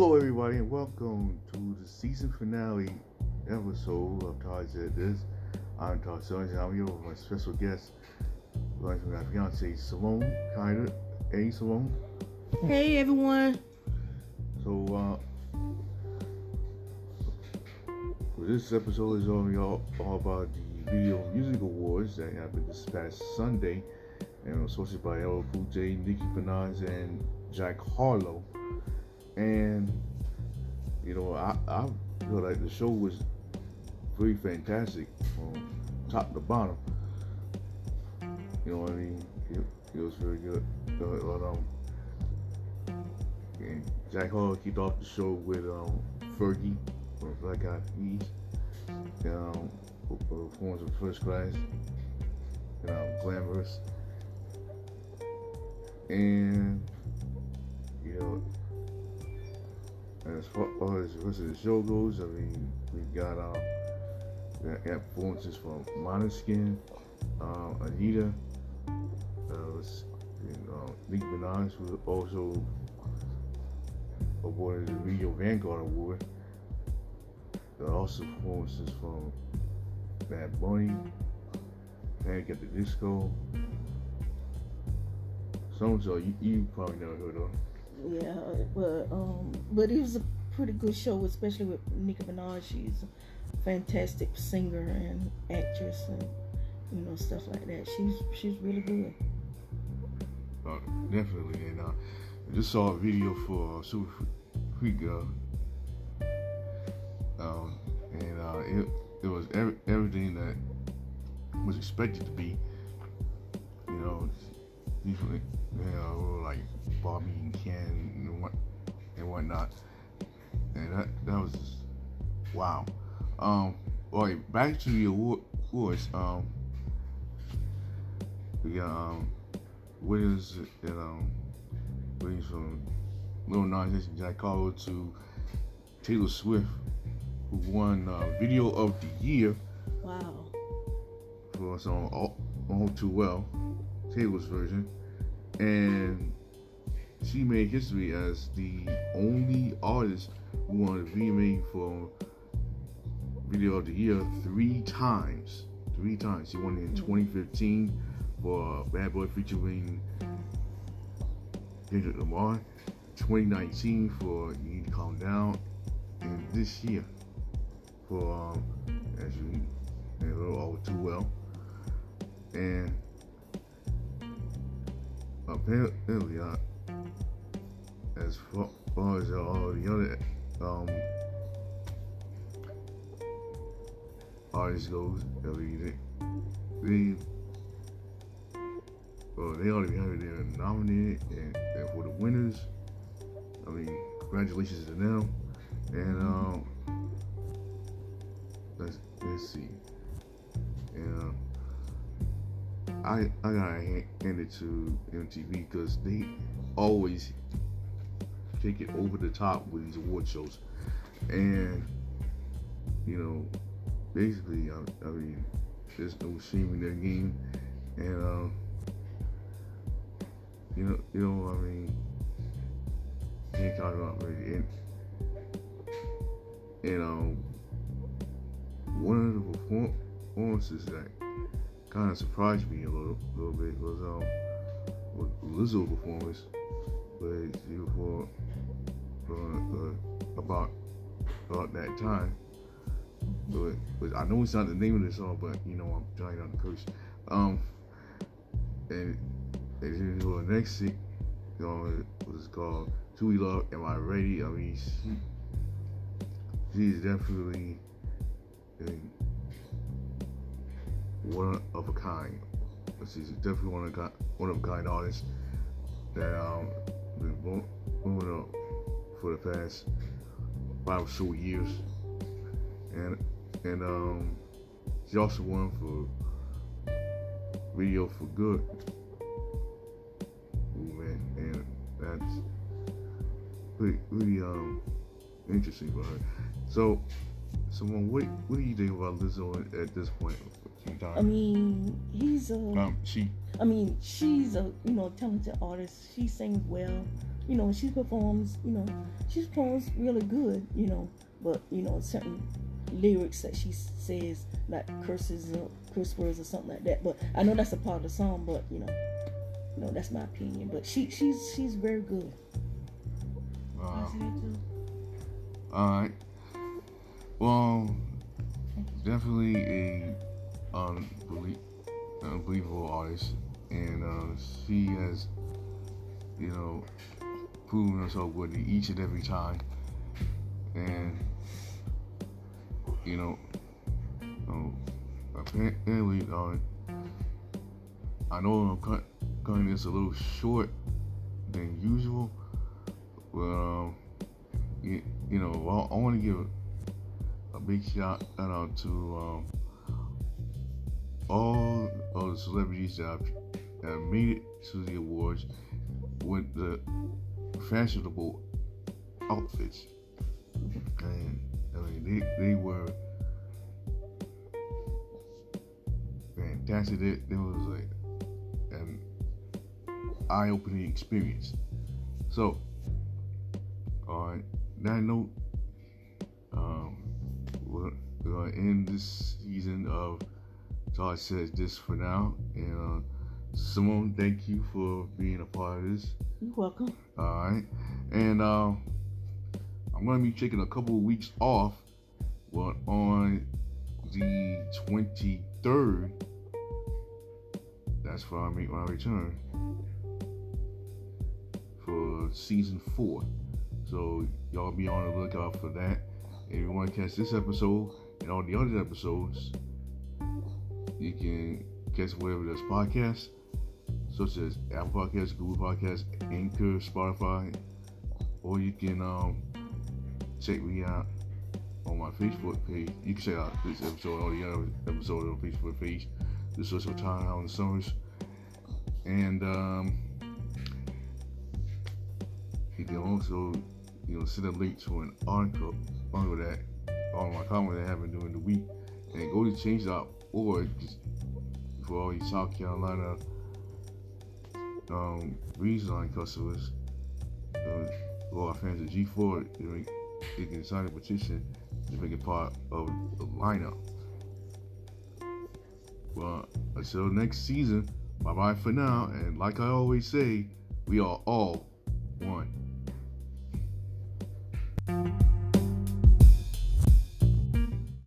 Hello, everybody, and welcome to the season finale episode of Todd Said This. I'm Todd Sons, and I'm here with my special guest, my fiance Simone Kyder. Hey, Simone. Hey, everyone. So, uh, this episode is all, all, all about the Video Music Awards that happened this past Sunday, and was hosted by LL Cool J, Nicki Minaj, and Jack Harlow and you know I, I feel like the show was very fantastic from top to bottom. You know what I mean? It, it was very good. But, um, and Jack Harlow kicked off the show with um, Fergie from Black Eyed Peas, um, performance of First Class, and um, Glamorous, and you know as far as the the show goes, I mean, we got uh, we got performances from Måneskin, uh, Anitta, uh, and, uh, Nicki Minaj, who also awarded the Video Vanguard Award. There are also performances from Bad Bunny, Panic at the Disco. Some so you, you probably never heard of. Yeah, but um, but it was a pretty good show, especially with Nicki Minaj. She's a fantastic singer and actress, and you know stuff like that. She's she's really good. Uh, definitely, and uh, I just saw a video for uh, Super Freak Girl, um, and uh, it it was every, everything that was expected to be. You know, usually, Barbie and Ken and what and whatnot. And that that was just, wow. Um, all right, back to the awards. Um, we got um, winners and um, winners from Lil Nas X and Jack Harlow to Taylor Swift, who won uh, Video of the Year. Wow. For us on All, All Too Well, Taylor's version, and she made history as the only artist who won a VMA for Video of the Year three times. Three times. She won it in 2015 for Bad Blood featuring Kendrick Lamar. 2019 for You Need to Calm Down. And this year for, um, as you know, all too well. And apparently, uh, as far as all the other um, artists goes, I mean, they, they, well, they already have their nominated, and, and, for the winners, I mean, congratulations to them. And um, let's let's see, and uh, I I gotta hand it to MTV because they always take it over the top with these award shows. And, you know, basically, I, I mean, there's no shame in their game. And, um, you know, you know, I mean, can't talk about really. And, and um, one of the performances that kind of surprised me a little, little bit was um, was Lizzo performance, but she performed uh, uh, about about that time. But, but I know it's not the name of the song, but you know I'm trying not to curse. Um, and and the next thing, you know, was called Too Love. Am I ready? I mean, she, she's definitely one of a kind. She's definitely one of a, one of a kind artist that um been blowing up for the past five or so years, and and um, she also won for Video for Good movement, and that's pretty, pretty um interesting for her. So, Simone, what what do you think about Lizzo at this point? I mean, he's a. Um, she. I mean, she's a you know talented artist. She sings well. You know, she performs. You know, she performs really good. You know, but you know certain lyrics that she says like curses or curse words or something like that. But I know that's a part of the song. But you know, you know that's my opinion. But she she's she's very good. Uh, all right. Well, definitely a unbelie- unbelievable artist, and uh, she has, you know, proven herself worthy each and every time. And you know, um, apparently, uh, I know I'm cut, cutting this a little short than usual, but um, you, you know, I, I want to give a big shout out to um, all of the celebrities that have, that made it to the awards with the fashionable outfits. And I mean, they, they were fantastic. It, was like an eye opening experience. So, on that note, um, we're going to end this season of Todd Says This for now. And uh, Simone, thank you for being a part of this. You're welcome. All right. And uh, I'm going to be taking a couple of weeks off. But on the 23rd, that's where I make my return for season four. So y'all be on the lookout for that. If you want to catch this episode and all the other episodes, you can catch wherever there's podcasts, such as Apple Podcasts, Google Podcasts, Anchor, Spotify, or you can um, check me out on my Facebook page. You can check out this episode or the other episode on Facebook page. This was in the Summers. And um, you can also, you know, send a link to an article, article that on my comment that happened during the week, and go to change.org for all you South Carolina um, Breezeline customers, uh, our fans of G4, you, you can sign a petition to make it part of the lineup. Well, until next season, bye bye for now. And like I always say, we are all one.